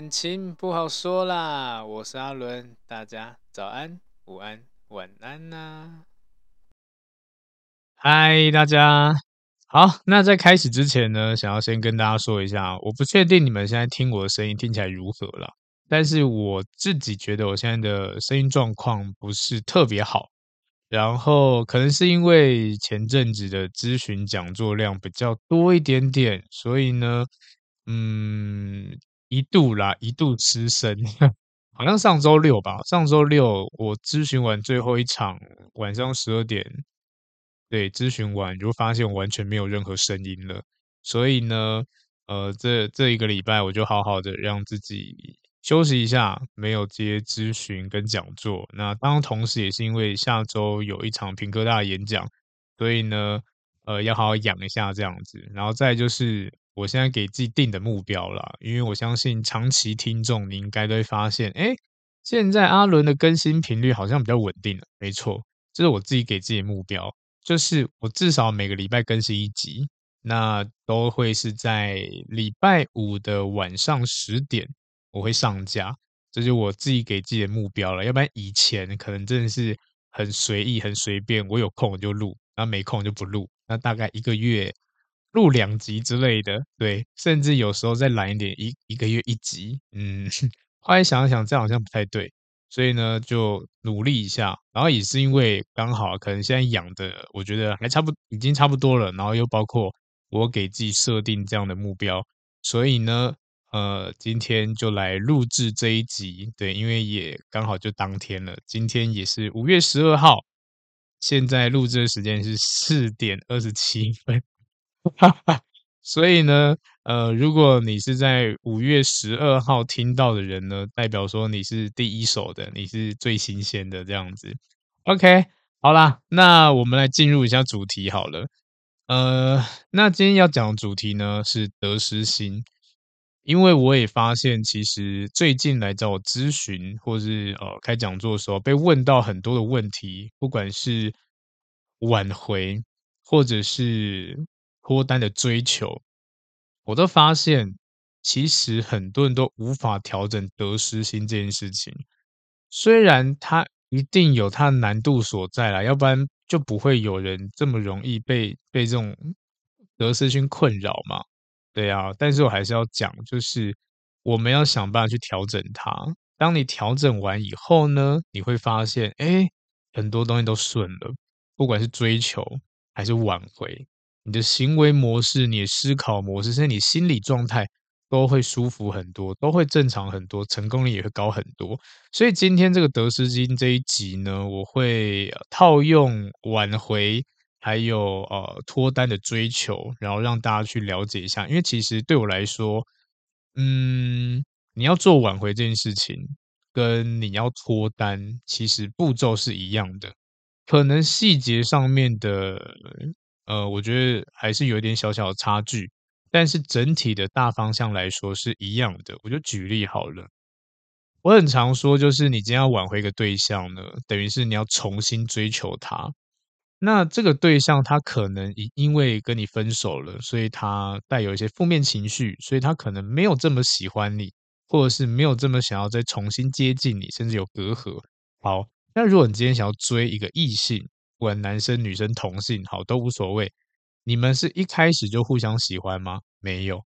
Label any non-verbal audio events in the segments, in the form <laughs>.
感情不好说啦，我是阿伦，大家早安、午安、晚安呐、嗨，大家好。那在开始之前呢，想要先跟大家说一下，我不确定你们现在听我的声音听起来如何啦，但是我自己觉得我现在的声音状况不是特别好，然后可能是因为前阵子的咨询讲座量比较多一点点，所以呢，嗯。一度啦，一度失声，好像上周六吧。上周六我咨询完最后一场，晚上十二点，对，咨询完就发现我完全没有任何声音了。所以呢，呃，这这一个礼拜我就好好的让自己休息一下，没有接咨询跟讲座。那当同时也是因为下周有一场屏科大演讲，所以呢，呃，要好好养一下这样子。然后再就是。我现在给自己定的目标啦，因为我相信长期听众你应该都会发现，哎，现在阿伦的更新频率好像比较稳定了。没错，这是我自己给自己的目标，就是我至少每个礼拜更新一集，那都会是在礼拜五的晚上十点我会上架，这就是我自己给自己的目标了。要不然以前可能真的是很随意、很随便，我有空我就录，然后没空就不录，那大概一个月。录两集之类的，对，甚至有时候再懒一点，一一个月一集，嗯，<laughs> 后来想一想，这样好像不太对，所以呢，就努力一下。然后也是因为刚好可能现在养的，我觉得还差不已经差不多了。然后又包括我给自己设定这样的目标，所以呢，呃，今天就来录制这一集，对，因为也刚好就当天了，今天也是五月十二号，现在录制的时间是四点二十七分。哈哈，所以呢，呃，如果你是在五月十二号听到的人呢，代表说你是第一手的，你是最新鲜的这样子。OK，好啦，那我们来进入一下主题好了。呃，那今天要讲的主题呢是得失心，因为我也发现，其实最近来找我咨询或是呃开讲座的时候，被问到很多的问题，不管是挽回或者是。脱单的追求，我都发现，其实很多人都无法调整得失心这件事情。虽然它一定有它的难度所在啦，要不然就不会有人这么容易被被这种得失心困扰嘛。对啊，但是我还是要讲，就是我们要想办法去调整它。当你调整完以后呢，你会发现，哎，很多东西都顺了，不管是追求还是挽回。你的行为模式、你的思考模式，甚至你心理状态都会舒服很多，都会正常很多，成功率也会高很多。所以今天这个得失心这一集呢，我会套用挽回，还有呃脱单的追求，然后让大家去了解一下。因为其实对我来说，嗯，你要做挽回这件事情，跟你要脱单，其实步骤是一样的，可能细节上面的。呃，我觉得还是有点小小的差距，但是整体的大方向来说是一样的。我就举例好了，我很常说，就是你今天要挽回一个对象呢，等于是你要重新追求他。那这个对象他可能因因为跟你分手了，所以他带有一些负面情绪，所以他可能没有这么喜欢你，或者是没有这么想要再重新接近你，甚至有隔阂。好，那如果你今天想要追一个异性，管男生女生同性，好都无所谓。你们是一开始就互相喜欢吗？没有。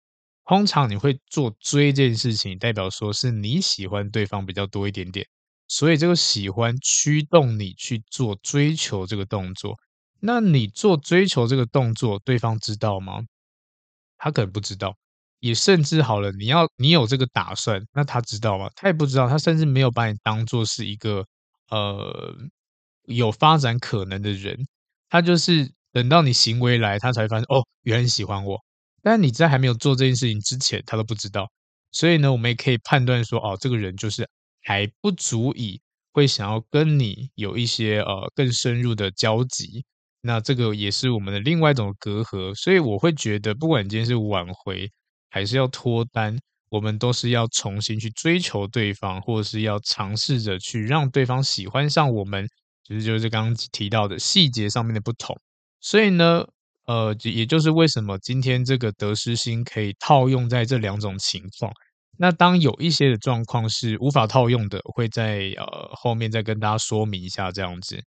通常你会做追这件事情，代表说是你喜欢对方比较多一点点，所以这个喜欢驱动你去做追求这个动作。那你做追求这个动作，对方知道吗？他可能不知道。也甚至好了，你要你有这个打算，那他知道吗？他也不知道，他甚至没有把你当做是一个呃有发展可能的人，他就是等到你行为来，他才发现哦，原来你喜欢我。但你在还没有做这件事情之前，他都不知道。所以呢，我们也可以判断说，哦，这个人就是还不足以会想要跟你有一些呃更深入的交集。那这个也是我们的另外一种隔阂。所以我会觉得，不管今天是挽回，还是要脱单，我们都是要重新去追求对方，或者是要尝试着去让对方喜欢上我们，其实就是刚刚提到的细节上面的不同。所以呢，呃，也就是为什么今天这个得失心可以套用在这两种情况。那当有一些的状况是无法套用的，会在呃后面再跟大家说明一下这样子。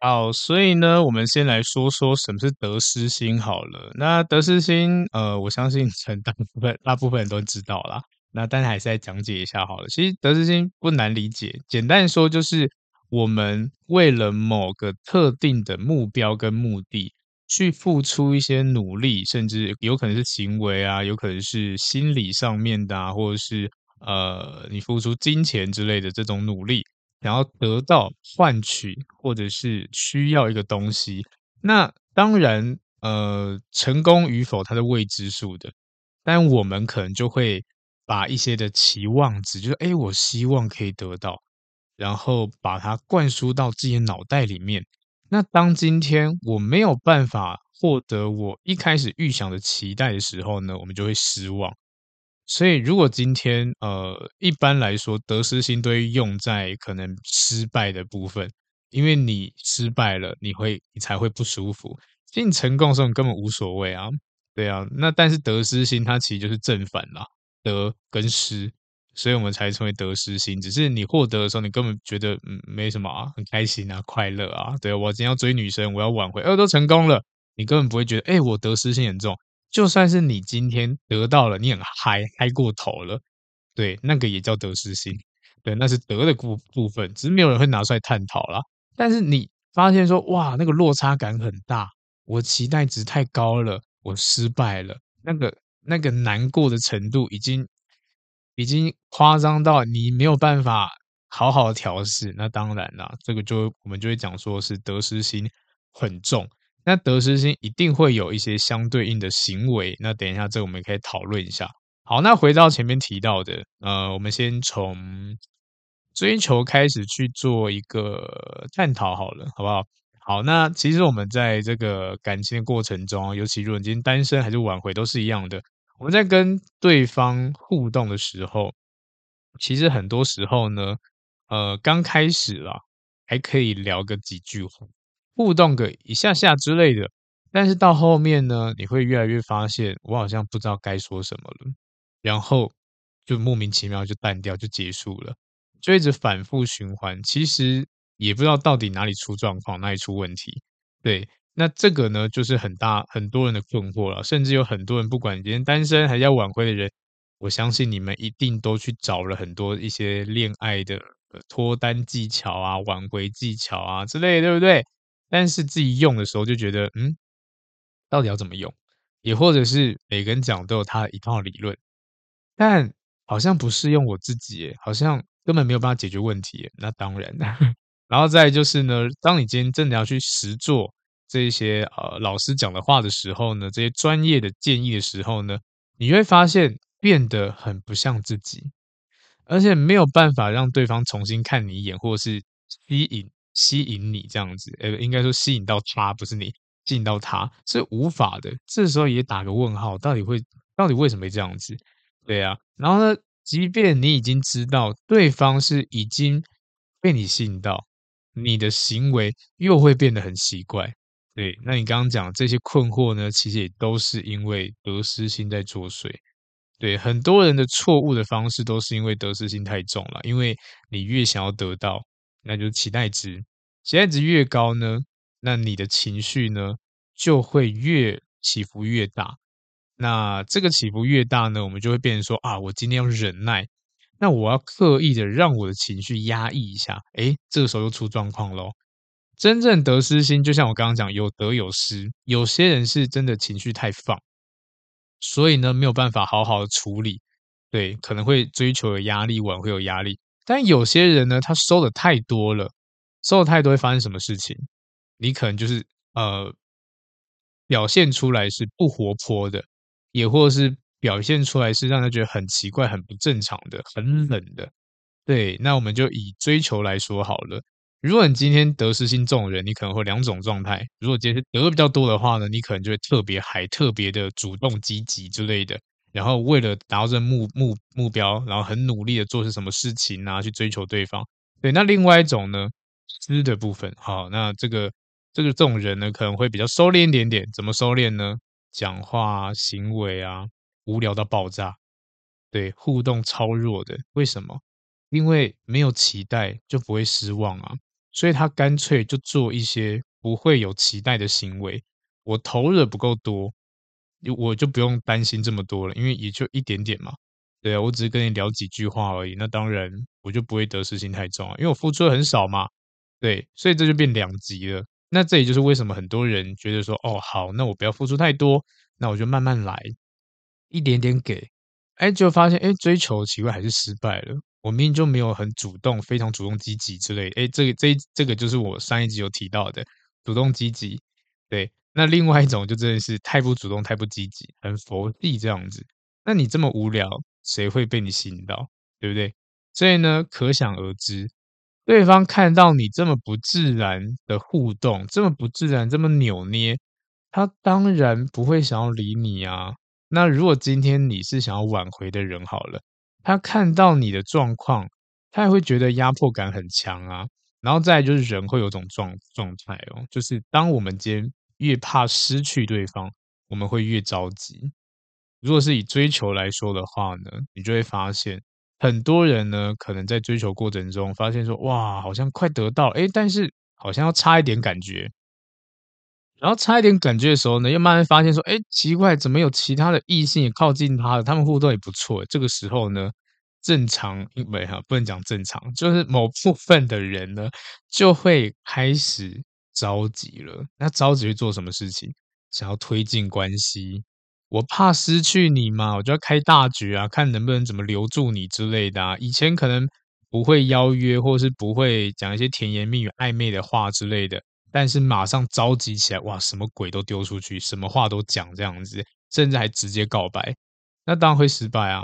好，所以呢，我们先来说说什么是得失心好了。那得失心，呃，我相信很大部分大部分人都知道啦。那但还是再讲解一下好了。其实得失心不难理解，简单说就是我们为了某个特定的目标跟目的，去付出一些努力，甚至有可能是行为啊，有可能是心理上面的啊，或者是呃，你付出金钱之类的这种努力。然后得到、换取，或者是需要一个东西，那当然，呃，成功与否它是未知数的。但我们可能就会把一些的期望值，就是哎，我希望可以得到，然后把它灌输到自己的脑袋里面。那当今天我没有办法获得我一开始预想的期待的时候呢，我们就会失望。所以，如果今天，呃，一般来说，得失心都用在可能失败的部分，因为你失败了，你会，你才会不舒服。其实你成功的时候，你根本无所谓啊，对啊。那但是得失心它其实就是正反啦，得跟失，所以我们才称为得失心。只是你获得的时候，你根本觉得嗯没什么啊，很开心啊，快乐啊。对，我今天要追女生，我要挽回，呃，都成功了，你根本不会觉得，哎，我得失心很重。就算是你今天得到了，你很嗨，嗨过头了，对，那个也叫得失心，对，那是得的部部分，只是没有人会拿出来探讨啦。但是你发现说，哇，那个落差感很大，我期待值太高了，我失败了，那个那个难过的程度已经已经夸张到你没有办法好好调试，那当然啦，这个就我们就会讲说是得失心很重。那得失心一定会有一些相对应的行为，那等一下这个我们可以讨论一下。好，那回到前面提到的，呃，我们先从追求开始去做一个探讨好了，好不好？好，那其实我们在这个感情的过程中，尤其如果你今天单身还是挽回，都是一样的。我们在跟对方互动的时候，其实很多时候呢，呃，刚开始啦，还可以聊个几句话。互动个一下下之类的，但是到后面呢，你会越来越发现，我好像不知道该说什么了，然后就莫名其妙就淡掉，就结束了，就一直反复循环。其实也不知道到底哪里出状况，哪里出问题。对，那这个呢，就是很大很多人的困惑了，甚至有很多人，不管今天单身还是要挽回的人，我相信你们一定都去找了很多一些恋爱的脱单技巧啊、挽回技巧啊之类，对不对？但是自己用的时候就觉得，嗯，到底要怎么用？也或者是每个人讲都有他一套理论，但好像不适用我自己，好像根本没有办法解决问题。那当然，<laughs> 然后再就是呢，当你今天真的要去实做这些呃老师讲的话的时候呢，这些专业的建议的时候呢，你会发现变得很不像自己，而且没有办法让对方重新看你一眼，或者是吸引。吸引你这样子，呃，应该说吸引到他，不是你吸引到他，是无法的。这时候也打个问号，到底会，到底为什么会这样子？对啊，然后呢，即便你已经知道对方是已经被你吸引到，你的行为又会变得很奇怪。对，那你刚刚讲这些困惑呢，其实也都是因为得失心在作祟。对，很多人的错误的方式都是因为得失心太重了，因为你越想要得到。那就是期待值，期待值越高呢，那你的情绪呢就会越起伏越大。那这个起伏越大呢，我们就会变成说啊，我今天要忍耐，那我要刻意的让我的情绪压抑一下。诶，这个时候又出状况喽。真正得失心，就像我刚刚讲，有得有失。有些人是真的情绪太放，所以呢没有办法好好的处理，对，可能会追求有压力，挽回有压力。但有些人呢，他收的太多了，收的太多会发生什么事情？你可能就是呃，表现出来是不活泼的。也或是表现出来是让他觉得很奇怪、很不正常的、很冷的，对。那我们就以追求来说好了。如果你今天得失心重的人，你可能会两种状态。如果今天得比较多的话呢，你可能就会特别还特别的主动积极之类的，然后为了达到这目目目标，然后很努力的做些什么事情啊，去追求对方。对。那另外一种呢，失的部分，好，那这个这个这种人呢，可能会比较收敛一点点。怎么收敛呢？讲话行为啊，无聊到爆炸，对，互动超弱的，为什么？因为没有期待就不会失望啊，所以他干脆就做一些不会有期待的行为。我投入的不够多，我就不用担心这么多了，因为也就一点点嘛。对啊，我只是跟你聊几句话而已，那当然我就不会得失心太重啊，因为我付出的很少嘛。对，所以这就变两极了。那这也就是为什么很多人觉得说，哦，好，那我不要付出太多，那我就慢慢来，一点点给，哎，就发现，哎，追求奇怪还是失败了。我明明就没有很主动，非常主动积极之类，哎，这个这这个就是我上一集有提到的主动积极。对，那另外一种就真的是太不主动，太不积极，很佛系这样子。那你这么无聊，谁会被你吸引到？对不对？所以呢，可想而知。对方看到你这么不自然的互动，这么不自然，这么扭捏，他当然不会想要理你啊。那如果今天你是想要挽回的人，好了，他看到你的状况，他也会觉得压迫感很强啊。然后再来就是人会有种状状态哦，就是当我们今天越怕失去对方，我们会越着急。如果是以追求来说的话呢，你就会发现。很多人呢，可能在追求过程中发现说，哇，好像快得到，诶，但是好像要差一点感觉，然后差一点感觉的时候呢，又慢慢发现说，诶，奇怪，怎么有其他的异性也靠近他了，他们互动也不错。这个时候呢，正常，因为哈，不能讲正常，就是某部分的人呢，就会开始着急了。那着急去做什么事情？想要推进关系。我怕失去你嘛，我就要开大局啊，看能不能怎么留住你之类的啊。以前可能不会邀约，或是不会讲一些甜言蜜语、暧昧的话之类的，但是马上着急起来，哇，什么鬼都丢出去，什么话都讲这样子，甚至还直接告白，那当然会失败啊。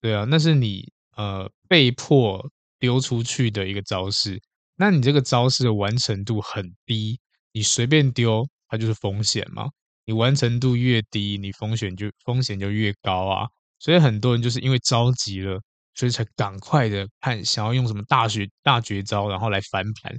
对啊，那是你呃被迫丢出去的一个招式，那你这个招式的完成度很低，你随便丢，它就是风险嘛。你完成度越低，你风险就风险就越高啊！所以很多人就是因为着急了，所以才赶快的看想要用什么大绝大绝招，然后来翻盘。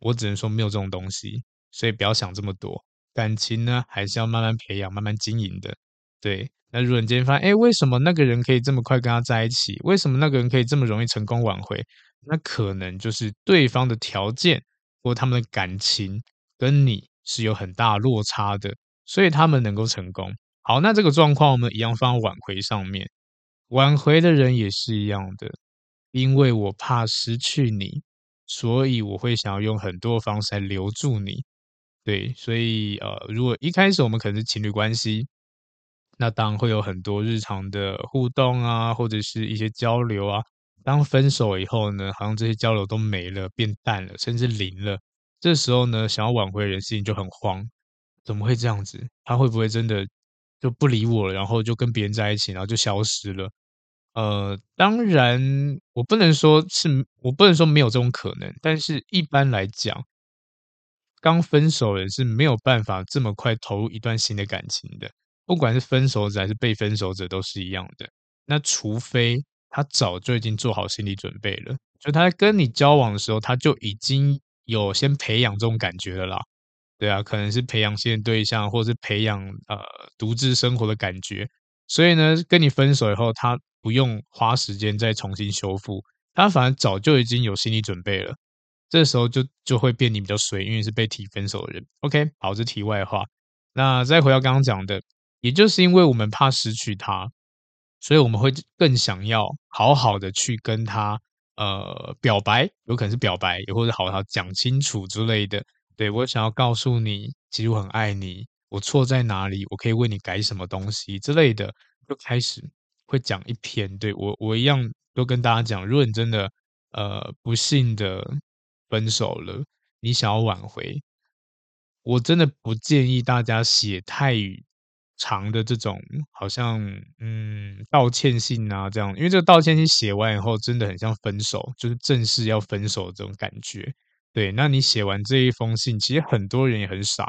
我只能说没有这种东西，所以不要想这么多。感情呢，还是要慢慢培养、慢慢经营的。对，那如果你今天发现，哎，为什么那个人可以这么快跟他在一起？为什么那个人可以这么容易成功挽回？那可能就是对方的条件或他们的感情跟你是有很大落差的。所以他们能够成功。好，那这个状况我们一样放挽回上面。挽回的人也是一样的，因为我怕失去你，所以我会想要用很多方式来留住你。对，所以呃，如果一开始我们可能是情侣关系，那当然会有很多日常的互动啊，或者是一些交流啊。当分手以后呢，好像这些交流都没了，变淡了，甚至零了。这时候呢，想要挽回人心里就很慌。怎么会这样子？他会不会真的就不理我了，然后就跟别人在一起，然后就消失了？呃，当然，我不能说是我不能说没有这种可能，但是一般来讲，刚分手人是没有办法这么快投入一段新的感情的，不管是分手者还是被分手者都是一样的。那除非他早就已经做好心理准备了，就他在跟你交往的时候，他就已经有先培养这种感觉了啦。对啊，可能是培养新的对象，或是培养呃独自生活的感觉。所以呢，跟你分手以后，他不用花时间再重新修复，他反而早就已经有心理准备了。这时候就就会变你比较随，因为是被提分手的人。OK，好，这题外话。那再回到刚刚讲的，也就是因为我们怕失去他，所以我们会更想要好好的去跟他呃表白，有可能是表白，也或者好好讲清楚之类的。对，我想要告诉你，其实我很爱你，我错在哪里，我可以为你改什么东西之类的，就开始会讲一篇。对，我我一样都跟大家讲，如果你真的呃不幸的分手了，你想要挽回，我真的不建议大家写太长的这种，好像嗯道歉信啊这样，因为这个道歉信写完以后，真的很像分手，就是正式要分手的这种感觉。对，那你写完这一封信，其实很多人也很傻。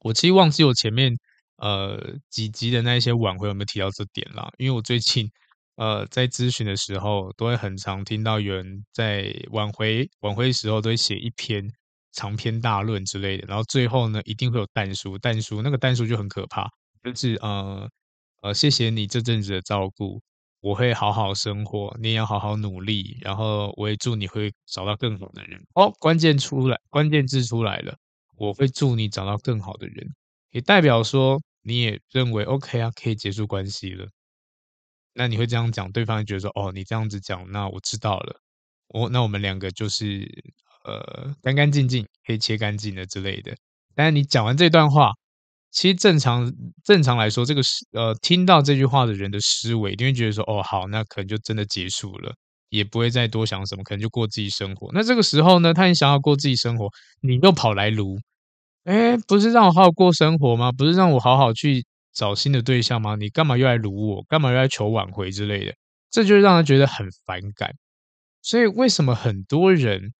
我其实忘记我前面呃几集的那一些挽回有没有提到这点啦，因为我最近呃在咨询的时候，都会很常听到有人在挽回挽回的时候，都会写一篇长篇大论之类的，然后最后呢一定会有但书，但书那个但书就很可怕，就是呃呃谢谢你这阵子的照顾。我会好好生活，你也要好好努力，然后我也祝你会找到更好的人。哦，关键出来，关键字出来了，我会祝你找到更好的人，也代表说你也认为 OK 啊，可以结束关系了。那你会这样讲，对方觉得说，哦，你这样子讲，那我知道了，我那我们两个就是呃干干净净，可以切干净的之类的。但是你讲完这段话。其实正常正常来说，这个是呃，听到这句话的人的思维，一定会觉得说，哦，好，那可能就真的结束了，也不会再多想什么，可能就过自己生活。那这个时候呢，他很想要过自己生活，你又跑来卢，哎，不是让我好好过生活吗？不是让我好好去找新的对象吗？你干嘛又来辱我？干嘛又来求挽回之类的？这就让人觉得很反感。所以为什么很多人？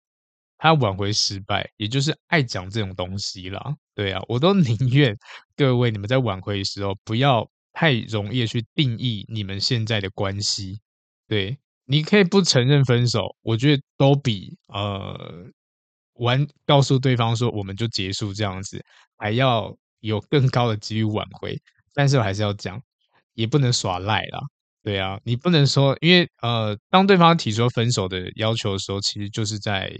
他挽回失败，也就是爱讲这种东西啦。对啊，我都宁愿各位你们在挽回的时候，不要太容易去定义你们现在的关系。对，你可以不承认分手，我觉得都比呃完告诉对方说我们就结束这样子，还要有更高的机率挽回。但是我还是要讲，也不能耍赖啦。对啊，你不能说，因为呃，当对方提出分手的要求的时候，其实就是在。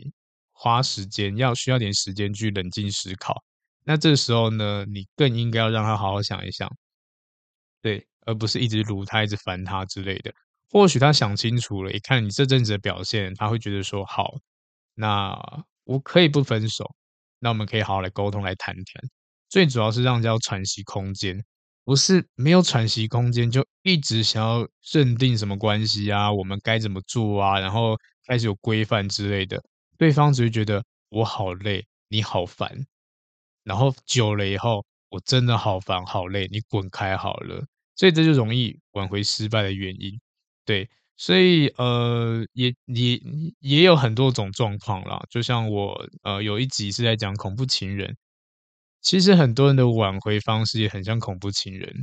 花时间要需要点时间去冷静思考，那这时候呢，你更应该要让他好好想一想，对，而不是一直卢他、一直烦他之类的。或许他想清楚了，一看你这阵子的表现，他会觉得说：好，那我可以不分手，那我们可以好好来沟通、来谈谈。最主要是让人家有喘息空间，不是没有喘息空间就一直想要认定什么关系啊，我们该怎么做啊，然后开始有规范之类的。对方只会觉得我好累，你好烦，然后久了以后，我真的好烦好累，你滚开好了。所以这就容易挽回失败的原因。对，所以呃，也也也有很多种状况啦。就像我呃有一集是在讲恐怖情人，其实很多人的挽回方式也很像恐怖情人。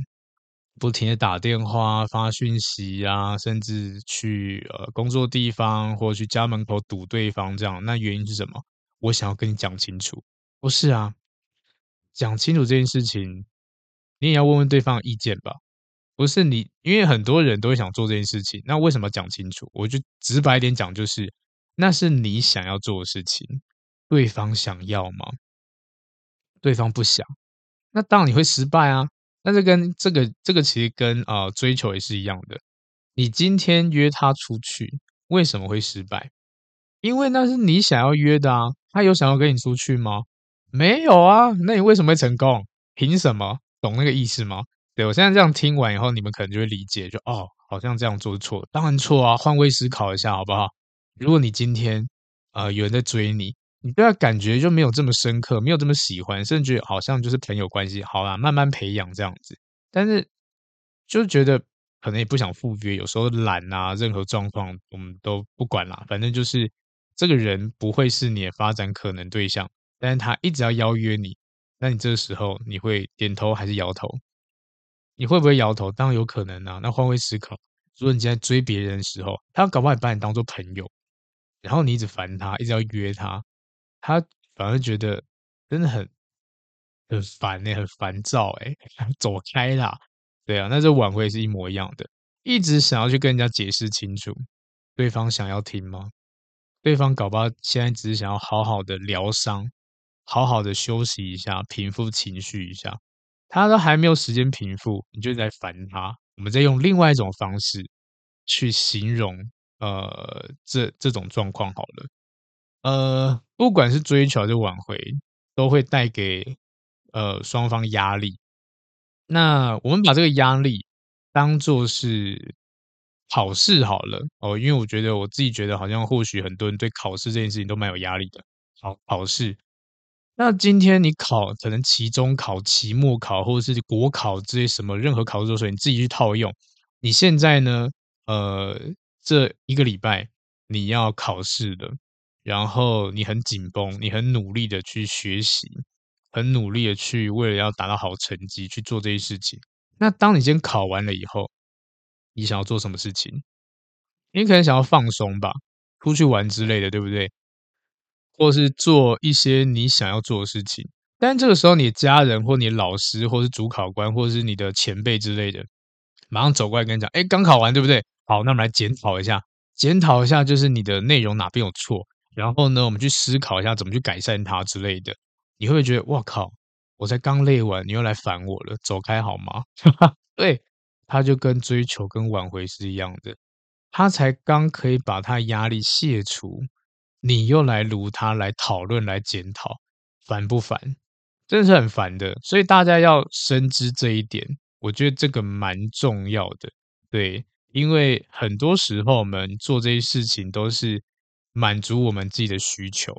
不停的打电话、发讯息啊，甚至去呃工作地方或者去家门口堵对方，这样，那原因是什么？我想要跟你讲清楚。不是啊，讲清楚这件事情，你也要问问对方意见吧。不是你，因为很多人都会想做这件事情，那为什么讲清楚？我就直白点讲，就是那是你想要做的事情，对方想要吗？对方不想，那当然你会失败啊。但是跟这个这个其实跟呃追求也是一样的。你今天约他出去，为什么会失败？因为那是你想要约的啊。他有想要跟你出去吗？没有啊。那你为什么会成功？凭什么？懂那个意思吗？对，我现在这样听完以后，你们可能就会理解，就哦，好像这样做错，当然错啊。换位思考一下好不好？如果你今天呃有人在追你。你对他感觉就没有这么深刻，没有这么喜欢，甚至好像就是朋友关系，好啦，慢慢培养这样子。但是就觉得可能也不想赴约，有时候懒啊，任何状况我们都不管啦。反正就是这个人不会是你的发展可能对象，但是他一直要邀约你，那你这个时候你会点头还是摇头？你会不会摇头？当然有可能啊。那换位思考，如果你现在追别人的时候，他搞不好把你当做朋友，然后你一直烦他，一直要约他。他反而觉得真的很很烦欸，很烦躁欸，<laughs> 走开啦！对啊，那这挽回是一模一样的，一直想要去跟人家解释清楚，对方想要听吗？对方搞不好现在只是想要好好的疗伤，好好的休息一下，平复情绪一下，他都还没有时间平复，你就在烦他。我们再用另外一种方式去形容，呃，这这种状况好了。呃，不管是追求还是挽回，都会带给呃双方压力。那我们把这个压力当做是考试好了哦，因为我觉得我自己觉得好像或许很多人对考试这件事情都蛮有压力的。好，考试。那今天你考可能期中考、期末考或者是国考这些什么任何考试的时候，你自己去套用。你现在呢？呃，这一个礼拜你要考试的，然后你很紧绷，你很努力的去学习，很努力的去为了要达到好成绩去做这些事情。那当你先考完了以后，你想要做什么事情？你可能想要放松吧，出去玩之类的，对不对？或是做一些你想要做的事情，但这个时候，你的家人或你老师，或是主考官，或是你的前辈之类的，马上走过来跟你讲：“哎，刚考完，对不对？好，那我们来检讨一下，检讨一下，就是你的内容哪边有错，然后呢，我们去思考一下怎么去改善它之类的。”你会不会觉得：“我靠，我才刚累完，你又来烦我了，走开好吗？” <laughs> 对，他就跟追求跟挽回是一样的，他才刚可以把他压力卸除。你又来卢他来讨论来检讨，烦不烦？真的是很烦的。所以大家要深知这一点，我觉得这个蛮重要的。对，因为很多时候我们做这些事情都是满足我们自己的需求，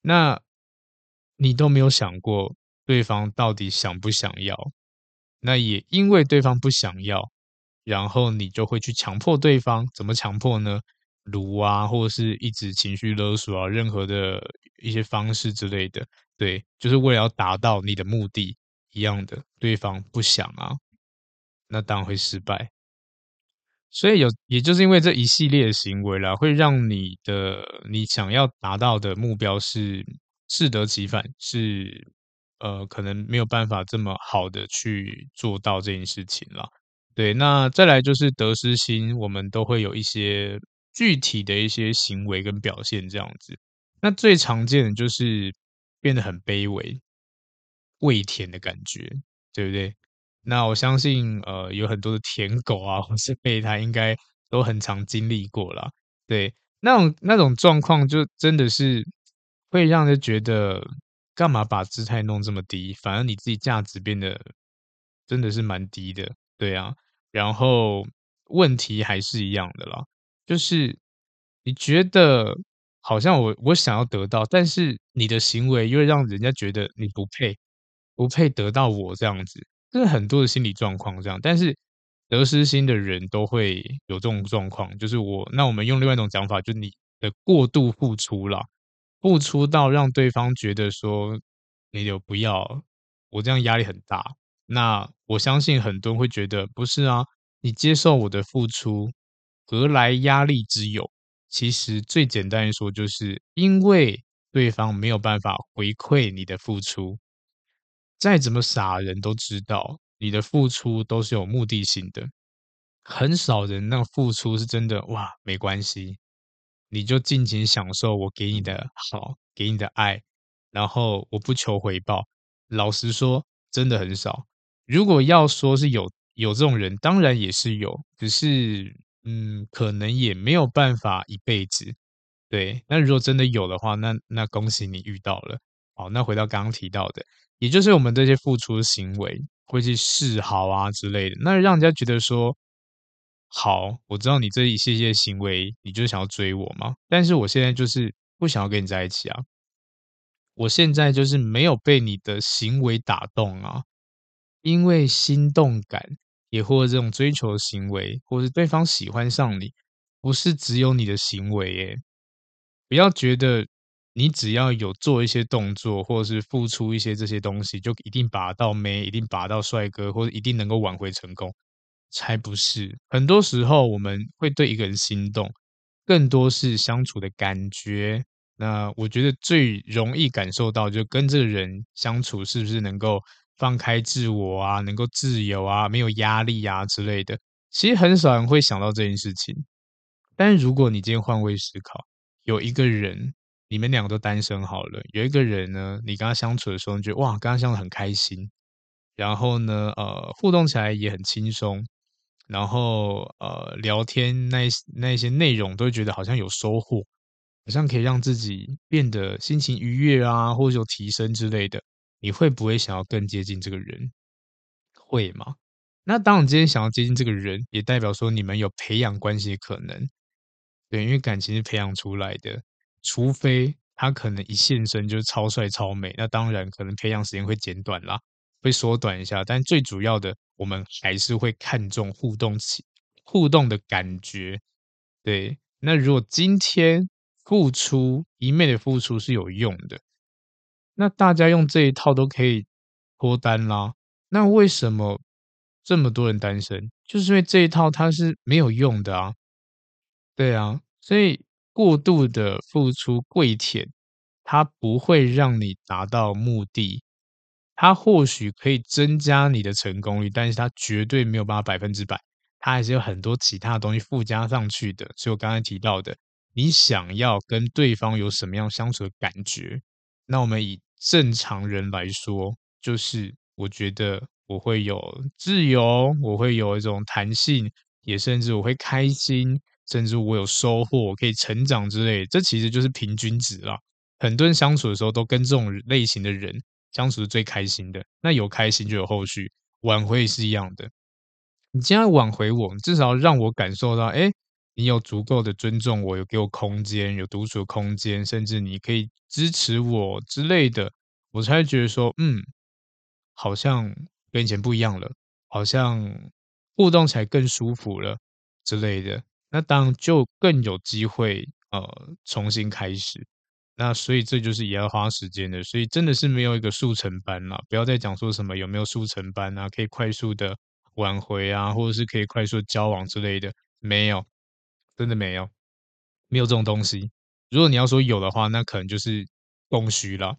那你都没有想过对方到底想不想要？那也因为对方不想要，然后你就会去强迫对方，怎么强迫呢？卢啊，或者是一直情绪勒索啊，任何的一些方式之类的，对，就是为了要达到你的目的一样的，对方不想啊，那当然会失败。所以有，也就是因为这一系列的行为啦，会让你的你想要达到的目标是适得其反，是呃，可能没有办法这么好的去做到这件事情啦。对，那再来就是得失心，我们都会有一些。具体的一些行为跟表现这样子，那最常见的就是变得很卑微、喂甜的感觉，对不对？那我相信，呃，有很多的舔狗啊，或是备胎，应该都很常经历过啦。对，那种那种状况，就真的是会让人觉得，干嘛把姿态弄这么低？反而你自己价值变得真的是蛮低的，对啊。然后问题还是一样的啦。就是你觉得好像我我想要得到，但是你的行为又让人家觉得你不配，不配得到我这样子，这是很多的心理状况这样。但是得失心的人都会有这种状况，就是我那我们用另外一种讲法，就是你的过度付出了，付出到让对方觉得说你有不要，我这样压力很大。那我相信很多人会觉得不是啊，你接受我的付出。何来压力之有？其实最简单的说，就是因为对方没有办法回馈你的付出。再怎么傻人都知道，你的付出都是有目的性的。很少人那付出是真的哇，没关系，你就尽情享受我给你的好，给你的爱，然后我不求回报。老实说，真的很少。如果要说是有有这种人，当然也是有，只是。嗯，可能也没有办法一辈子。对，那如果真的有的话，那那恭喜你遇到了。好，那回到刚刚提到的，也就是我们这些付出的行为，会去示好啊之类的，那让人家觉得说，好，我知道你这一些些行为，你就想要追我嘛。但是我现在就是不想要跟你在一起啊。我现在就是没有被你的行为打动啊，因为心动感。也或者这种追求行为，或是对方喜欢上你，不是只有你的行为耶。不要觉得你只要有做一些动作，或者是付出一些这些东西，就一定把到妹，一定把到帅哥，或者一定能够挽回成功，才不是。很多时候我们会对一个人心动，更多是相处的感觉。那我觉得最容易感受到，就跟这个人相处是不是能够。放开自我啊，能够自由啊，没有压力啊之类的，其实很少人会想到这件事情。但是如果你今天换位思考，有一个人，你们两个都单身好了，有一个人呢，你跟他相处的时候，你觉得哇，跟他相处很开心，然后呢，呃，互动起来也很轻松，然后呃，聊天那那些内容都会觉得好像有收获，好像可以让自己变得心情愉悦啊，或者有提升之类的，你会不会想要更接近这个人？会吗？那当然今天想要接近这个人，也代表说你们有培养关系的可能。对，因为感情是培养出来的，除非他可能一现身就超帅超美，那当然可能培养时间会减短啦，会缩短一下。但最主要的，我们还是会看重互动起互动的感觉。对，那如果今天付出一昧的付出是有用的，那大家用这一套都可以脱单啦。那为什么这么多人单身？就是因为这一套它是没有用的啊。对啊，所以过度的付出跪舔，它不会让你达到目的。它或许可以增加你的成功率，但是它绝对没有办法百分之百。它还是有很多其他的东西附加上去的。所以我刚才提到的，你想要跟对方有什么样相处的感觉？那我们以正常人来说，就是我觉得我会有自由，我会有一种弹性，也甚至我会开心。甚至我有收获，我可以成长之类，这其实就是平均值啦。很多人相处的时候都跟这种类型的人相处是最开心的。那有开心就有后续，挽回也是一样的。你既然挽回我，至少让我感受到，哎，你有足够的尊重我，有给我空间，有独处的空间，甚至你可以支持我之类的，我才会觉得说，嗯，好像跟以前不一样了，好像互动起来更舒服了之类的。那当然就更有机会呃重新开始，那所以这就是也要花时间的，所以真的是没有一个速成班啦，不要再讲说什么有没有速成班啊，可以快速的挽回啊，或者是可以快速交往之类的，没有，真的没有，没有这种东西。如果你要说有的话，那可能就是供需了，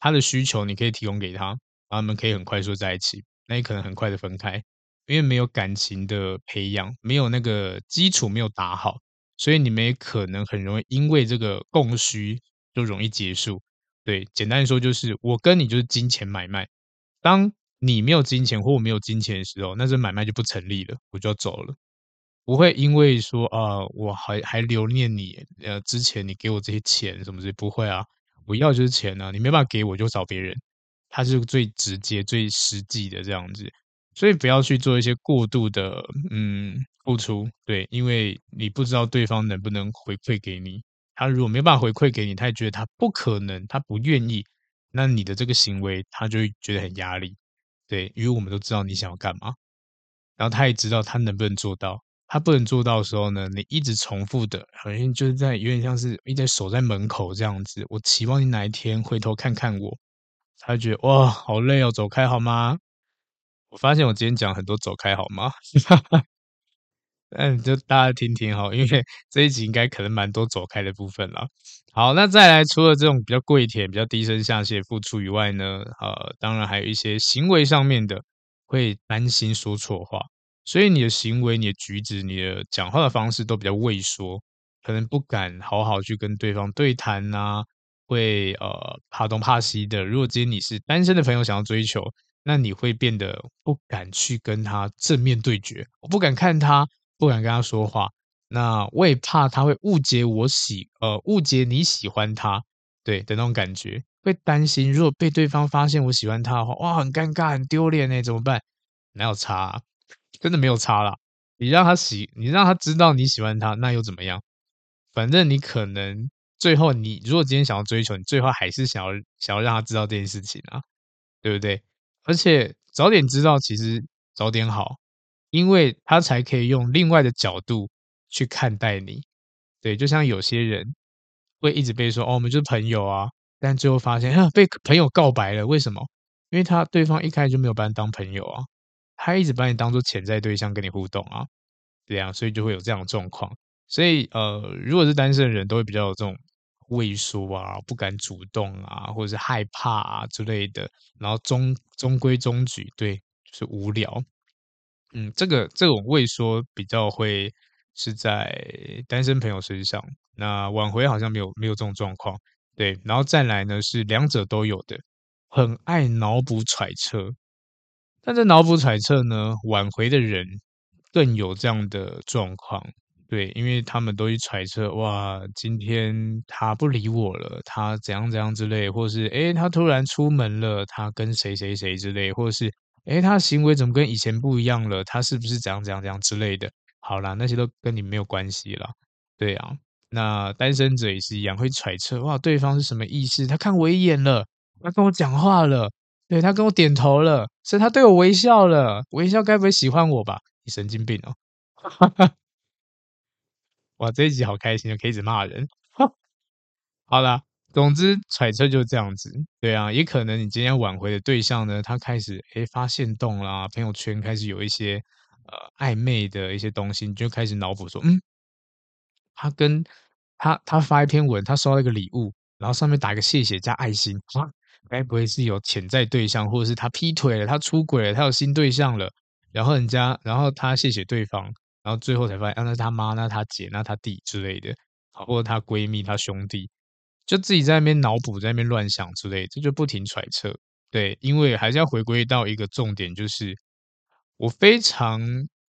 他的需求你可以提供给他，然后他们可以很快速在一起，那也可能很快的分开。因为没有感情的培养，没有那个基础没有打好，所以你们也可能很容易因为这个供需就容易结束。对，简单说就是我跟你就是金钱买卖，当你没有金钱或我没有金钱的时候，那这买卖就不成立了，我就要走了。不会因为说啊，我还还留念你，呃，之前你给我这些钱什么之，不会啊，我要就是钱啊，你没办法给我就找别人，他是最直接、最实际的这样子。所以不要去做一些过度的嗯付出，对，因为你不知道对方能不能回馈给你。他如果没办法回馈给你，他也觉得他不可能，他不愿意，那你的这个行为他就会觉得很压力。对，因为我们都知道你想要干嘛，然后他也知道他能不能做到。他不能做到的时候呢，你一直重复的，好像就是在有点像是一直守在门口这样子。我期望你哪一天回头看看我，他觉得哇，好累哦，走开好吗？我发现我今天讲很多走开好吗？<laughs> 嗯，就大家听听哈，因为这一集应该可能蛮多走开的部分了。好，那再来，除了这种比较跪舔、比较低声下气付出以外呢，呃，当然还有一些行为上面的，会担心说错话，所以你的行为、你的举止、你的讲话的方式都比较畏缩，可能不敢好好去跟对方对谈呐、啊，会呃怕东怕西的。如果今天你是单身的朋友，想要追求。那你会变得不敢去跟他正面对决，我不敢看他，不敢跟他说话。那我也怕他会误解我喜，呃，误解你喜欢他，对的那种感觉，会担心如果被对方发现我喜欢他的话，哇，很尴尬，很丢脸哎，怎么办？没有差，真的没有差啦。你让他喜，你让他知道你喜欢他，那又怎么样？反正你可能最后，你如果今天想要追求，你最后还是想要想要让他知道这件事情啊，对不对？而且早点知道，其实早点好，因为他才可以用另外的角度去看待你。对，就像有些人会一直被说哦，我们就是朋友啊，但最后发现啊，被朋友告白了，为什么？因为他对方一开始就没有把你当朋友啊，他一直把你当做潜在对象跟你互动啊，对啊，所以就会有这样的状况。所以呃，如果是单身的人，都会比较有这种。畏缩啊，不敢主动啊，或者是害怕啊之类的，然后中中规中矩，对，是无聊。嗯，这个这种畏缩比较会是在单身朋友身上，那挽回好像没有没有这种状况，对，然后再来呢是两者都有的，很爱脑补揣测，但这脑补揣测呢，挽回的人更有这样的状况，对，因为他们都去揣测，哇，今天他不理我了，他怎样怎样之类，或是诶，他突然出门了，他跟谁谁谁之类，或是诶，他行为怎么跟以前不一样了，他是不是怎样怎样怎样之类的？好啦，那些都跟你没有关系啦，对啊。那单身者也是一样，会揣测哇，对方是什么意思？他看我一眼了，他跟我讲话了，对，他跟我点头了，所以他对我微笑了，微笑该不会喜欢我吧？你神经病哦！<laughs> 哇，这一集好开心，就可以一直骂人。<laughs> 好啦，总之揣测就是这样子，对啊，也可能你今天挽回的对象呢，他开始诶发现动啦，朋友圈开始有一些呃暧昧的一些东西，你就开始脑补说，嗯。他跟他他发一篇文，他收到一个礼物，然后上面打一个谢谢加爱心，啊，该不会是有潜在对象，或者是他劈腿了，他出轨了，他有新对象了，然后人家，然后他谢谢对方，然后最后才发现，啊，那是他妈，那他姐，那他弟之类的，或者他闺蜜、他兄弟，就自己在那边脑补，在那边乱想之类的，这就不停揣测，对，因为还是要回归到一个重点，就是我非常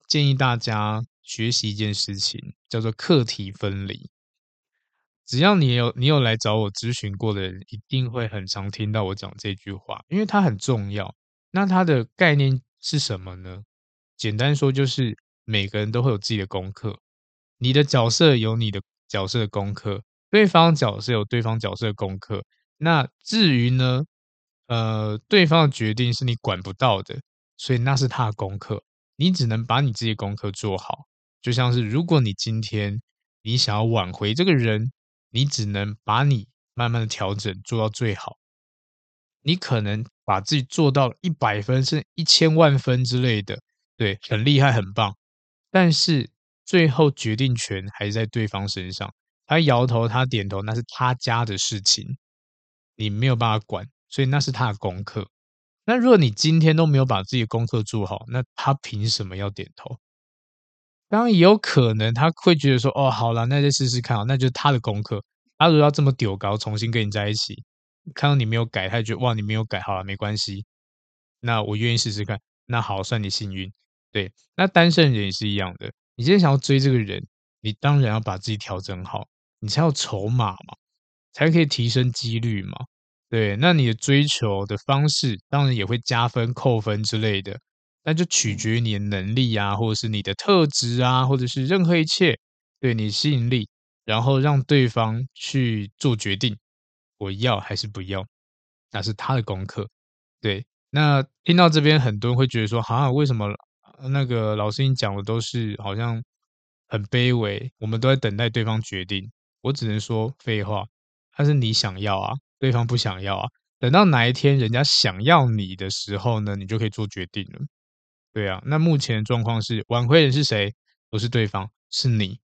建议大家。学习一件事情叫做课题分离。只要你有你有来找我咨询过的人，一定会很常听到我讲这句话，因为它很重要。那它的概念是什么呢？简单说就是每个人都会有自己的功课，你的角色有你的角色的功课，对方角色有对方角色的功课。那至于呢，呃，对方的决定是你管不到的，所以那是他的功课，你只能把你自己的功课做好。就像是，如果你今天你想要挽回这个人，你只能把你慢慢的调整做到最好。你可能把自己做到一百分，甚至一千万分之类的，对，很厉害，很棒。但是最后决定权还是在对方身上，他摇头，他点头，那是他家的事情，你没有办法管，所以那是他的功课。那如果你今天都没有把自己的功课做好，那他凭什么要点头？当然也有可能他会觉得说，哦，好了，那就试试看，那就是他的功课。他如果要这么丢高，重新跟你在一起，看到你没有改，他就觉得哇，你没有改，好了，没关系，那我愿意试试看。那好，算你幸运。对，那单身人也是一样的。你今天想要追这个人，你当然要把自己调整好，你才有筹码嘛，才可以提升几率嘛。对，那你的追求的方式，当然也会加分、扣分之类的。那就取决于你的能力啊，或者是你的特质啊，或者是任何一切对你吸引力，然后让对方去做决定，我要还是不要，那是他的功课。对，那听到这边，很多人会觉得说，啊，为什么那个老师你讲的都是好像很卑微？我们都在等待对方决定。我只能说废话，但是你想要啊，对方不想要啊。等到哪一天人家想要你的时候呢，你就可以做决定了。对啊，那目前状况是挽回人是谁？不是对方，是你，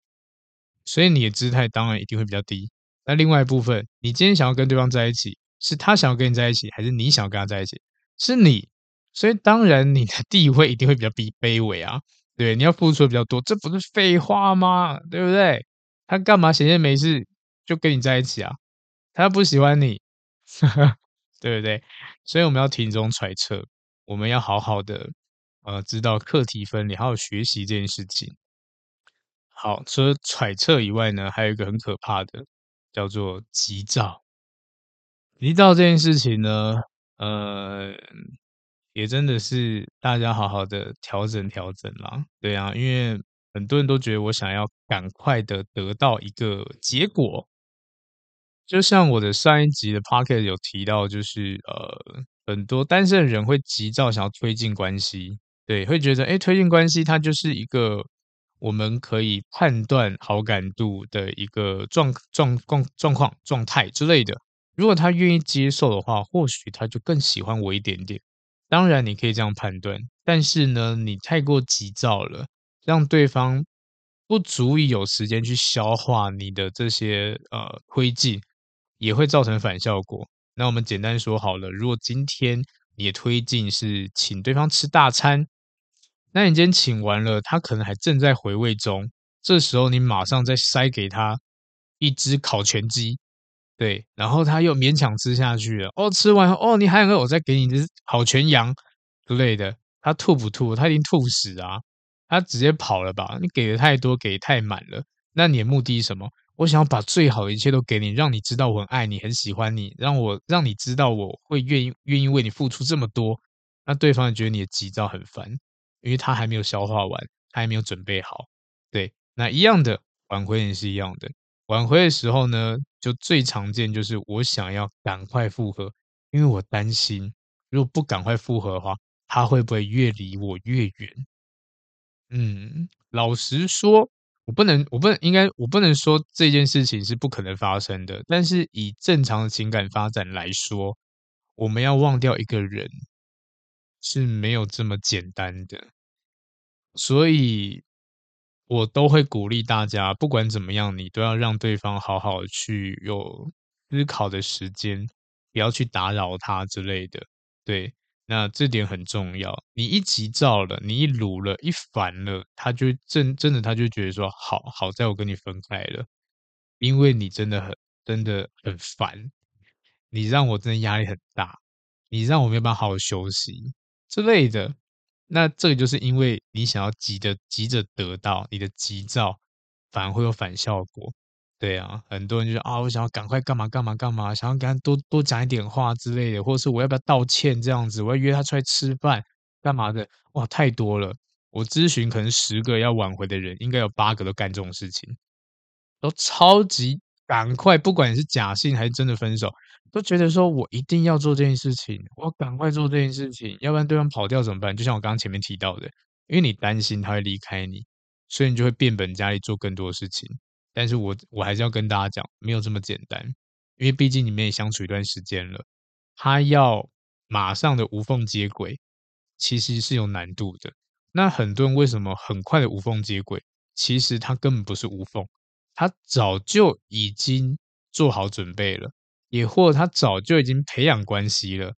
所以你的姿态当然一定会比较低。那另外一部分，你今天想要跟对方在一起，是他想要跟你在一起，还是你想要跟他在一起？是你，所以当然你的地位一定会比较卑卑微啊。对，你要付出的比较多，这不是废话吗？对不对？他干嘛闲着没事就跟你在一起啊？他不喜欢你，<laughs> 对不对？所以我们要停这种揣测，我们要好好的。呃，知道课题分离，还有学习这件事情。好，除了揣测以外呢，还有一个很可怕的，叫做急躁。急躁这件事情呢，呃，也真的是大家好好的调整调整啦。对啊，因为很多人都觉得我想要赶快的得到一个结果，就像我的上一集的 p o c k e t 有提到，就是呃，很多单身的人会急躁，想要推进关系。对，会觉得哎，推进关系它就是一个我们可以判断好感度的一个状状状状况状态之类的。如果他愿意接受的话，或许他就更喜欢我一点点。当然，你可以这样判断，但是呢，你太过急躁了，让对方不足以有时间去消化你的这些呃推进，也会造成反效果。那我们简单说好了，如果今天你的推进是请对方吃大餐。那你今天请完了，他可能还正在回味中。这时候你马上再塞给他一只烤全鸡，对，然后他又勉强吃下去了。哦，吃完哦，你还有没有？我再给你一只烤全羊之类的。他吐不吐？他已经吐死啊！他直接跑了吧？你给的太多，给太满了。那你的目的是什么？我想要把最好的一切都给你，让你知道我很爱你，很喜欢你，让我让你知道我会愿意愿意为你付出这么多。那对方也觉得你的急躁很烦，因为他还没有消化完，他还没有准备好。对，那一样的挽回也是一样的。挽回的时候呢，就最常见就是我想要赶快复合，因为我担心如果不赶快复合的话，他会不会越离我越远？嗯，老实说，我不能，我不能，应该我不能说这件事情是不可能发生的。但是以正常的情感发展来说，我们要忘掉一个人是没有这么简单的。所以，我都会鼓励大家，不管怎么样，你都要让对方好好去有思考的时间，不要去打扰他之类的。对。那这点很重要，你一急躁了，你一鲁了，一烦了，他就真真的他就觉得说，好好在我跟你分开了，因为你真的很真的很烦，你让我真的压力很大，你让我没有办法好好休息之类的。那这个就是因为你想要急着急着得到，你的急躁反而会有反效果。对啊，很多人就说啊，我想要赶快干嘛干嘛干嘛，想要跟他多多讲一点话之类的，或者是我要不要道歉这样子，我要约他出来吃饭干嘛的，哇，太多了。我咨询可能十个要挽回的人，应该有八个都干这种事情，都超级赶快，不管是假性还是真的分手，都觉得说我一定要做这件事情，我赶快做这件事情，要不然对方跑掉怎么办？就像我刚刚前面提到的，因为你担心他会离开你，所以你就会变本加厉做更多的事情。但是我我还是要跟大家讲，没有这么简单，因为毕竟你们也相处一段时间了，他要马上的无缝接轨，其实是有难度的。那很多人为什么很快的无缝接轨？其实他根本不是无缝，他早就已经做好准备了，也或他早就已经培养关系了。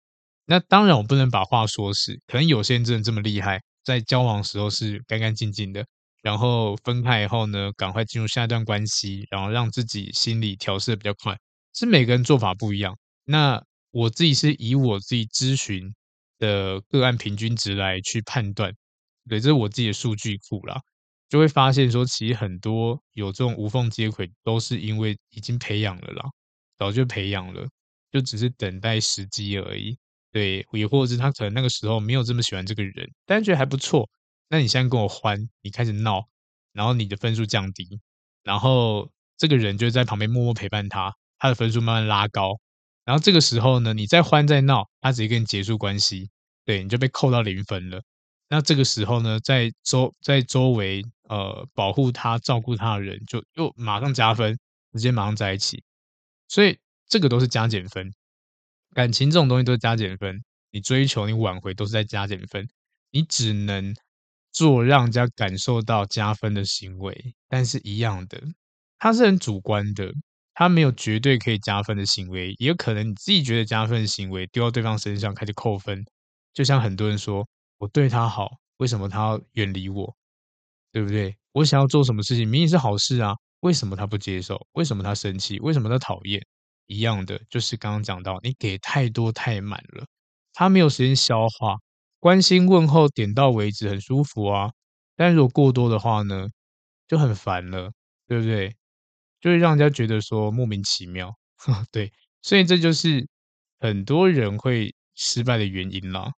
那当然，我不能把话说死，可能有些人真的这么厉害，在交往时候是干干净净的。然后分开以后呢，赶快进入下一段关系，然后让自己心理调试的比较快。是每个人做法不一样。那我自己是以我自己咨询的个案平均值来去判断，对，这是我自己的数据库啦，就会发现说，其实很多有这种无缝接轨，都是因为已经培养了啦，早就培养了，就只是等待时机而已。对，也或者是他可能那个时候没有这么喜欢这个人，但是觉得还不错。那你现在跟我欢，你开始闹，然后你的分数降低，然后这个人就在旁边默默陪伴他，他的分数慢慢拉高，然后这个时候呢，你再欢再闹，他直接跟你结束关系，对，你就被扣到零分了。那这个时候呢，在周在周围呃保护他、照顾他的人，就又马上加分，直接马上在一起，所以这个都是加减分，感情这种东西都是加减分，你追求你挽回都是在加减分，你只能。做让人家感受到加分的行为，但是一样的，它是很主观的，它没有绝对可以加分的行为，也有可能你自己觉得加分的行为丢到对方身上开始扣分。就像很多人说，我对他好，为什么他要远离我？对不对？我想要做什么事情，明明是好事啊，为什么他不接受？为什么他生气？为什么他讨厌？一样的，就是刚刚讲到，你给太多太满了，他没有时间消化。关心问候点到为止很舒服啊，但如果过多的话呢，就很烦了，对不对？就会让人家觉得说莫名其妙，<laughs> 对，所以这就是很多人会失败的原因啦。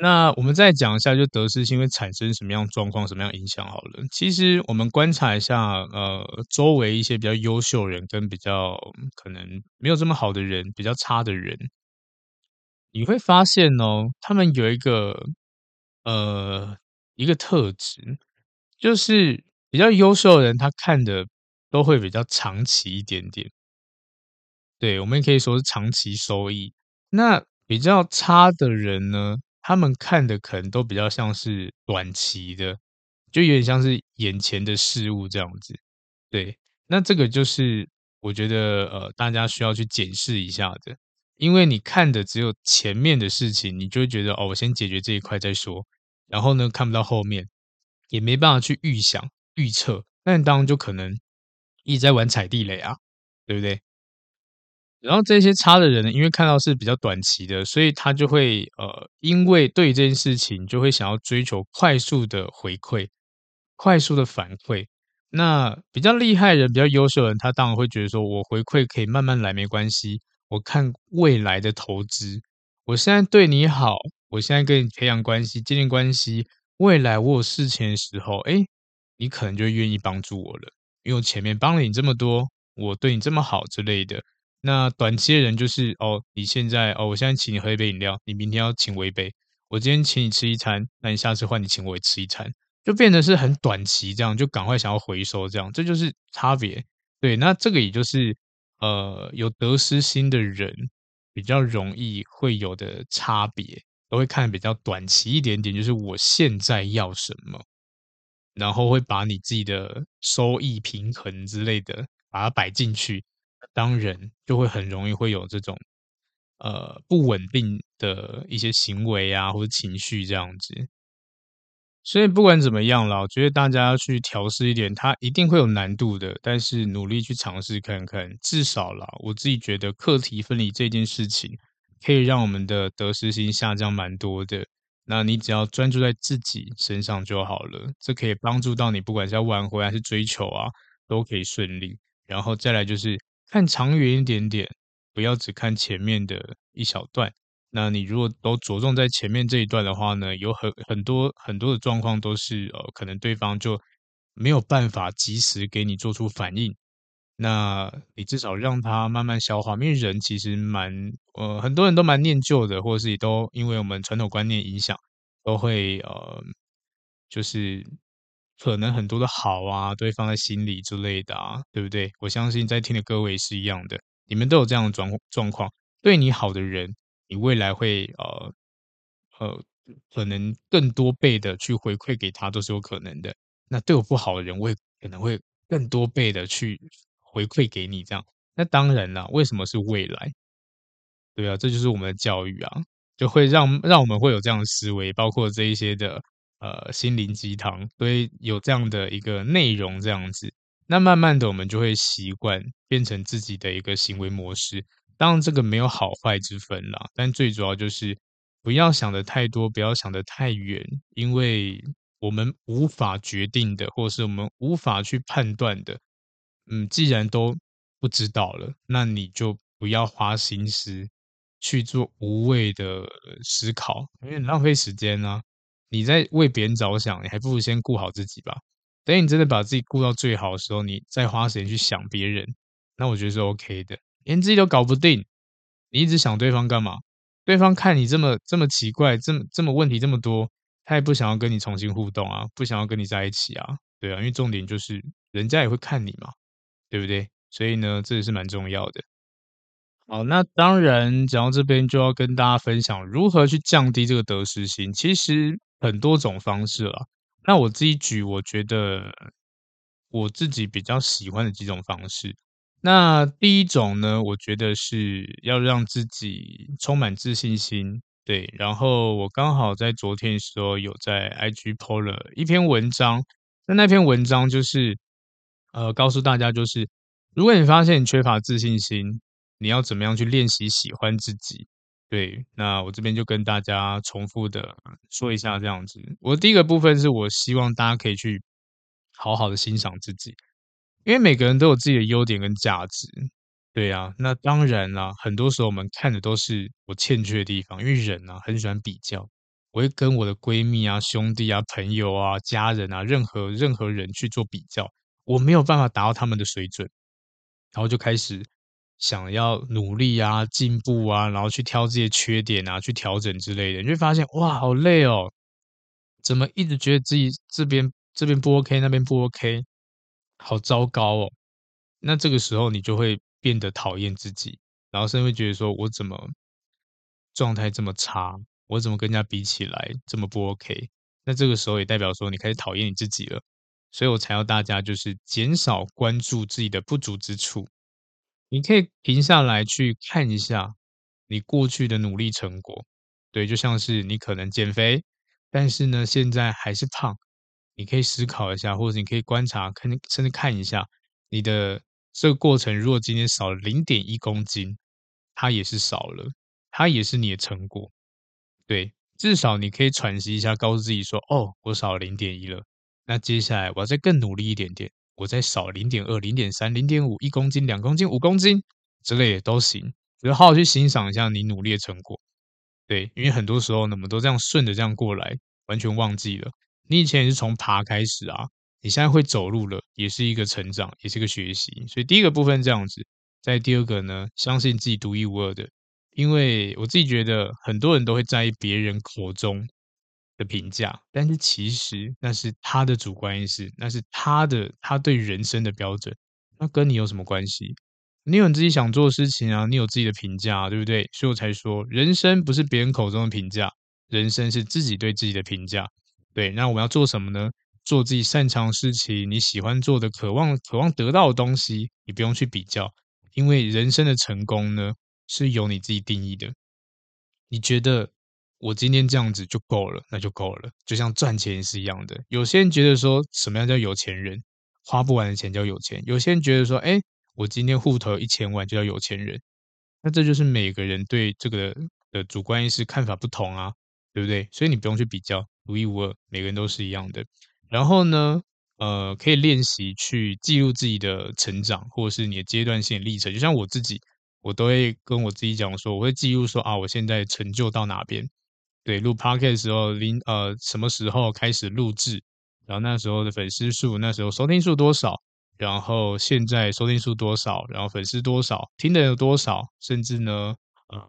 那我们再讲一下，就得失心会产生什么样状况、什么样影响好了。其实我们观察一下，呃，周围一些比较优秀人跟比较可能没有这么好的人，比较差的人。你会发现哦，他们有一个呃一个特质，就是比较优秀的人，他看的都会比较长期一点点。对，我们也可以说是长期收益。那比较差的人呢，他们看的可能都比较像是短期的，就有点像是眼前的事物这样子。对，那这个就是我觉得呃大家需要去检视一下的。因为你看的只有前面的事情，你就会觉得哦，我先解决这一块再说。然后呢，看不到后面，也没办法去预想、预测，那你当然就可能一直在玩踩地雷啊，对不对？然后这些差的人呢，因为看到是比较短期的，所以他就会呃，因为对这件事情就会想要追求快速的回馈、快速的反馈。那比较厉害的人、比较优秀的人，他当然会觉得说，我回馈可以慢慢来，没关系。我看未来的投资，我现在对你好，我现在跟你培养关系、建立关系，未来我有事情的时候，哎，你可能就愿意帮助我了，因为我前面帮了你这么多，我对你这么好之类的。那短期的人就是哦，你现在哦，我现在请你喝一杯饮料，你明天要请我一杯。我今天请你吃一餐，那你下次换你请我吃一餐，就变得是很短期这样，就赶快想要回收这样，这就是差别。对，那这个也就是呃，有得失心的人比较容易会有的差别，都会看比较短期一点点，就是我现在要什么，然后会把你自己的收益平衡之类的把它摆进去。当人就会很容易会有这种呃不稳定的一些行为啊，或者情绪这样子。所以不管怎么样啦，我觉得大家要去调试一点，它一定会有难度的，但是努力去尝试看看，至少啦，我自己觉得课题分离这件事情可以让我们的得失心下降蛮多的。那你只要专注在自己身上就好了，这可以帮助到你，不管是要挽回还是追求啊，都可以顺利。然后再来就是。看长远一点点，不要只看前面的一小段。那你如果都着重在前面这一段的话呢，有很很多很多的状况都是呃，可能对方就没有办法及时给你做出反应。那你至少让他慢慢消化，因为人其实蛮呃，很多人都蛮念旧的，或者是都因为我们传统观念影响，都会呃，就是。可能很多的好啊，都会放在心里之类的啊，对不对？我相信在听的各位是一样的，你们都有这样的状状况。对你好的人，你未来会呃呃，可能更多倍的去回馈给他，都是有可能的。那对我不好的人，我也可能会更多倍的去回馈给你，这样。那当然了，为什么是未来？对啊，这就是我们的教育啊，就会让让我们会有这样的思维，包括这一些的。呃，心灵鸡汤，所以有这样的一个内容，这样子，那慢慢的我们就会习惯，变成自己的一个行为模式。当然，这个没有好坏之分啦，但最主要就是不要想得太多，不要想得太远，因为我们无法决定的，或是我们无法去判断的，嗯，既然都不知道了，那你就不要花心思去做无谓的思考，因为浪费时间呢、啊。你在为别人着想，你还不如先顾好自己吧。等你真的把自己顾到最好的时候，你再花时间去想别人，那我觉得是 OK 的。连自己都搞不定，你一直想对方干嘛？对方看你这么这么奇怪，这么这么问题这么多，他也不想要跟你重新互动啊，不想要跟你在一起啊，对啊，因为重点就是人家也会看你嘛，对不对？所以呢，这也是蛮重要的。好，那当然讲到这边就要跟大家分享如何去降低这个得失心。其实。很多种方式了，那我自己举，我觉得我自己比较喜欢的几种方式。那第一种呢，我觉得是要让自己充满自信心，对。然后我刚好在昨天的时候有在 IG PO 了一篇文章，那那篇文章就是呃告诉大家，就是如果你发现你缺乏自信心，你要怎么样去练习喜欢自己。对，那我这边就跟大家重复的说一下这样子。我第一个部分是我希望大家可以去好好的欣赏自己，因为每个人都有自己的优点跟价值。对啊，那当然啦，很多时候我们看的都是我欠缺的地方，因为人啊很喜欢比较，我会跟我的闺蜜啊、兄弟啊、朋友啊、家人啊，任何任何人去做比较，我没有办法达到他们的水准，然后就开始。想要努力啊，进步啊，然后去挑这些缺点啊，去调整之类的，你会发现哇，好累哦！怎么一直觉得自己这边这边不 OK，那边不 OK，好糟糕哦。那这个时候你就会变得讨厌自己，然后甚至会觉得说，我怎么状态这么差？我怎么跟人家比起来这么不 OK？那这个时候也代表说你开始讨厌你自己了。所以我才要大家就是减少关注自己的不足之处。你可以停下来去看一下你过去的努力成果，对，就像是你可能减肥，但是呢，现在还是胖，你可以思考一下，或者你可以观察，看甚至看一下你的这个过程如果今天少了零点一公斤，它也是少了，它也是你的成果。对，至少你可以喘息一下，告诉自己说：“哦，我少了零点一了。那接下来我要再更努力一点点，我再少零点二、零点三、零点五、一公斤、两公斤、五公斤之类的都行。只是好好去欣赏一下你努力的成果。对，因为很多时候呢，我们都这样顺着这样过来，完全忘记了你以前也是从爬开始啊，你现在会走路了，也是一个成长，也是一个学习。所以第一个部分这样子，在第二个呢，相信自己独一无二的。因为我自己觉得，很多人都会在意别人口中的评价，但是其实那是他的主观意识，那是他的他对人生的标准，那跟你有什么关系？你有你自己想做的事情啊，你有自己的评价，对不对？所以我才说，人生不是别人口中的评价，人生是自己对自己的评价。对，那我们要做什么呢？做自己擅长的事情，你喜欢做的、渴望渴望得到的东西，你不用去比较，因为人生的成功呢，是由你自己定义的。你觉得我今天这样子就够了，那就够了。就像赚钱是一样的。有些人觉得说什么样叫有钱人，花不完的钱叫有钱。有些人觉得说，哎，我今天户头有一千万就叫有钱人。那这就是每个人对这个的主观意识看法不同啊，对不对？所以你不用去比较，独一无二，每个人都是一样的。然后呢，呃，可以练习去记录自己的成长，或者是你的阶段性历程。就像我自己。我都会跟我自己讲说，我会记录说啊，我现在成就到哪边？对，录 podcast 的时候，零呃什么时候开始录制？然后那时候的粉丝数，那时候收听数多少？然后现在收听数多少？然后粉丝多少？听的有多少？甚至呢，呃，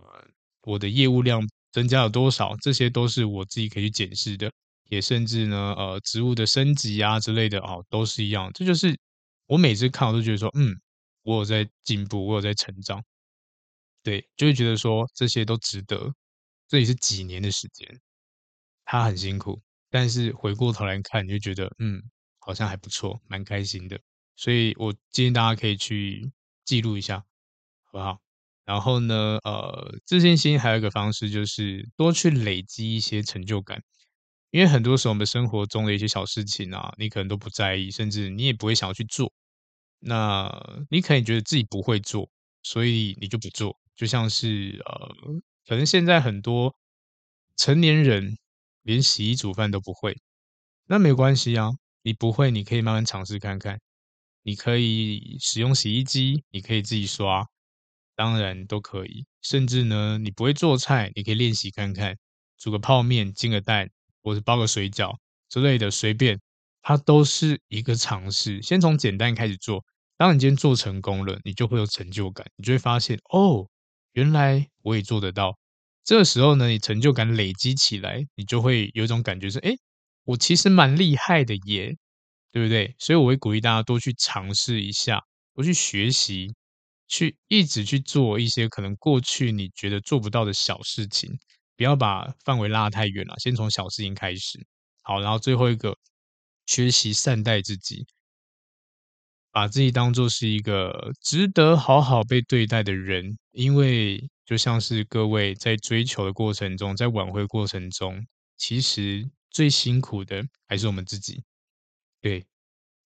我的业务量增加了多少？这些都是我自己可以去检视的。也甚至呢，呃，职务的升级啊之类的哦，都是一样。这就是我每次看，我都觉得说，嗯，我有在进步，我有在成长。对，就会觉得说这些都值得。这里是几年的时间，他很辛苦，但是回过头来看，你就觉得嗯，好像还不错，蛮开心的。所以我建议大家可以去记录一下，好不好？然后呢，呃，自信心还有一个方式就是多去累积一些成就感，因为很多时候我们生活中的一些小事情啊，你可能都不在意，甚至你也不会想要去做。那你可能觉得自己不会做，所以你就不做。就像是呃，可能现在很多成年人连洗衣煮饭都不会，那没关系啊，你不会，你可以慢慢尝试看看。你可以使用洗衣机，你可以自己刷，当然都可以。甚至呢，你不会做菜，你可以练习看看，煮个泡面、煎个蛋，或者包个水饺之类的，随便，它都是一个尝试。先从简单开始做，当你今天做成功了，你就会有成就感，你就会发现哦。原来我也做得到，这个时候呢，你成就感累积起来，你就会有一种感觉是，哎，我其实蛮厉害的耶，对不对？所以我会鼓励大家多去尝试一下，多去学习，去一直去做一些可能过去你觉得做不到的小事情，不要把范围拉太远了，先从小事情开始。好，然后最后一个，学习善待自己。把自己当做是一个值得好好被对待的人，因为就像是各位在追求的过程中，在挽回过程中，其实最辛苦的还是我们自己。对，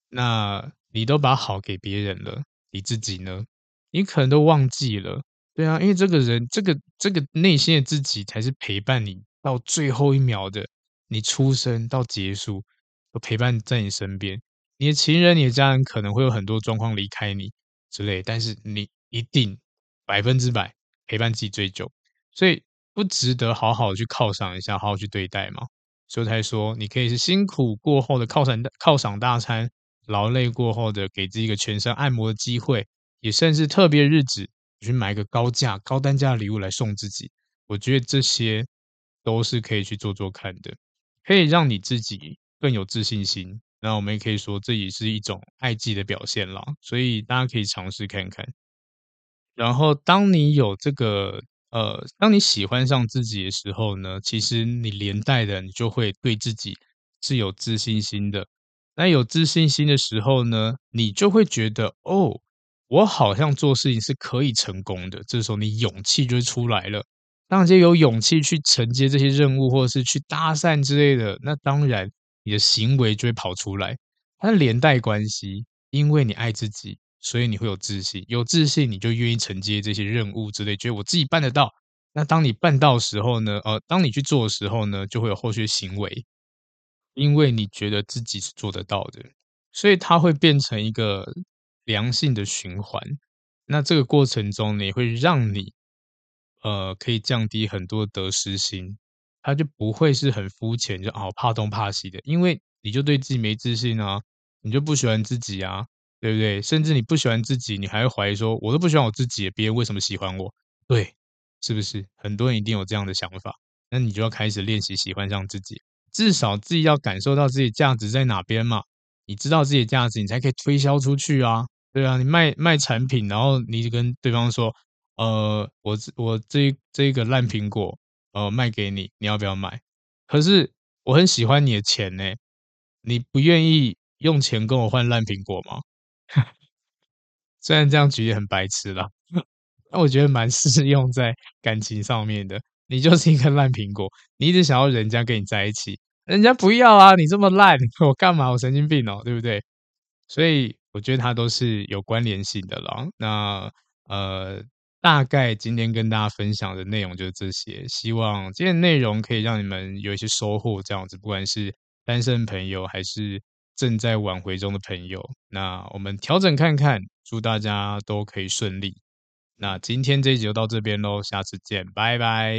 那你都把好给别人了，你自己呢？你可能都忘记了。对啊，因为这个人，这个这个内心的自己，才是陪伴你到最后一秒的，你出生到结束，都陪伴在你身边。你的情人、你的家人可能会有很多状况离开你之类，但是你一定百分之百陪伴自己最久，所以不值得好好去犒赏一下，好好去对待吗？所以才说，你可以是辛苦过后的犒赏犒赏大餐，劳累过后的给自己一个全身按摩的机会，也甚至特别日子去买个高价高单价的礼物来送自己。我觉得这些都是可以去做做看的，可以让你自己更有自信心。那我们也可以说，这也是一种爱自己的表现啦，所以大家可以尝试看看。然后，当你有这个呃，当你喜欢上自己的时候呢，其实你连带的，你就会对自己是有自信心的。那有自信心的时候呢，你就会觉得，哦，我好像做事情是可以成功的。这时候，你勇气就出来了。当你有勇气去承接这些任务，或者是去搭讪之类的，那当然。你的行为就会跑出来，它的连带关系，因为你爱自己，所以你会有自信，有自信你就愿意承接这些任务之类，觉得我自己办得到。那当你办到时候呢，呃，当你去做的时候呢，就会有后续行为，因为你觉得自己是做得到的，所以它会变成一个良性的循环。那这个过程中呢，也会让你呃可以降低很多得失心，他就不会是很肤浅，就哦怕东怕西的，因为你就对自己没自信啊，你就不喜欢自己啊。对不对？甚至你不喜欢自己，你还会怀疑说：“我都不喜欢我自己，别人为什么喜欢我？”对，是不是？很多人一定有这样的想法。那你就要开始练习喜欢上自己，至少自己要感受到自己价值在哪边嘛。你知道自己的价值，你才可以推销出去啊。对啊，你卖卖产品，然后你就跟对方说：“呃，我我这这个烂苹果，呃，卖给你，你要不要买？”可是我很喜欢你的钱呢，你不愿意用钱跟我换烂苹果吗？<laughs> 虽然这样举也很白痴啦，但我觉得蛮 <laughs> 适用在感情上面的。你就是一个烂苹果，你一直想要人家跟你在一起，人家不要啊！你这么烂，<laughs> 我干嘛？我神经病哦，对不对？所以我觉得它都是有关联性的啦。那呃，大概今天跟大家分享的内容就是这些，希望今天内容可以让你们有一些收获。这样子，不管是单身朋友还是。正在挽回中的朋友，那我们调整看看，祝大家都可以顺利。那今天这一集就到这边喽，下次见，拜拜。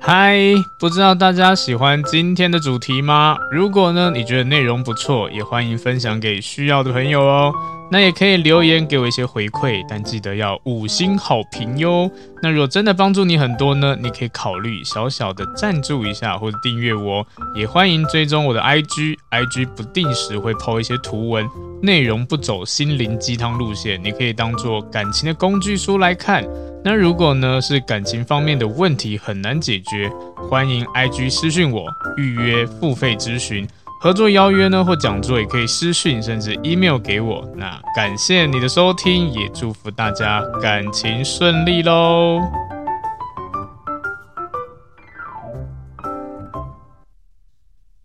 嗨，不知道大家喜欢今天的主题吗？如果呢，你觉得内容不错，也欢迎分享给需要的朋友哦。那也可以留言给我一些回馈，但记得要五星好评哟。那如果真的帮助你很多呢，你可以考虑小小的赞助一下或者订阅我。也欢迎追踪我的 IG，IG 不定时会抛一些图文，内容不走心灵鸡汤路线，你可以当做感情的工具书来看。那如果呢是感情方面的问题很难解决，欢迎 IG 私讯我预约付费咨询。合作邀约呢，或讲座也可以私讯，甚至 email 给我。那感谢你的收听，也祝福大家感情顺利喽。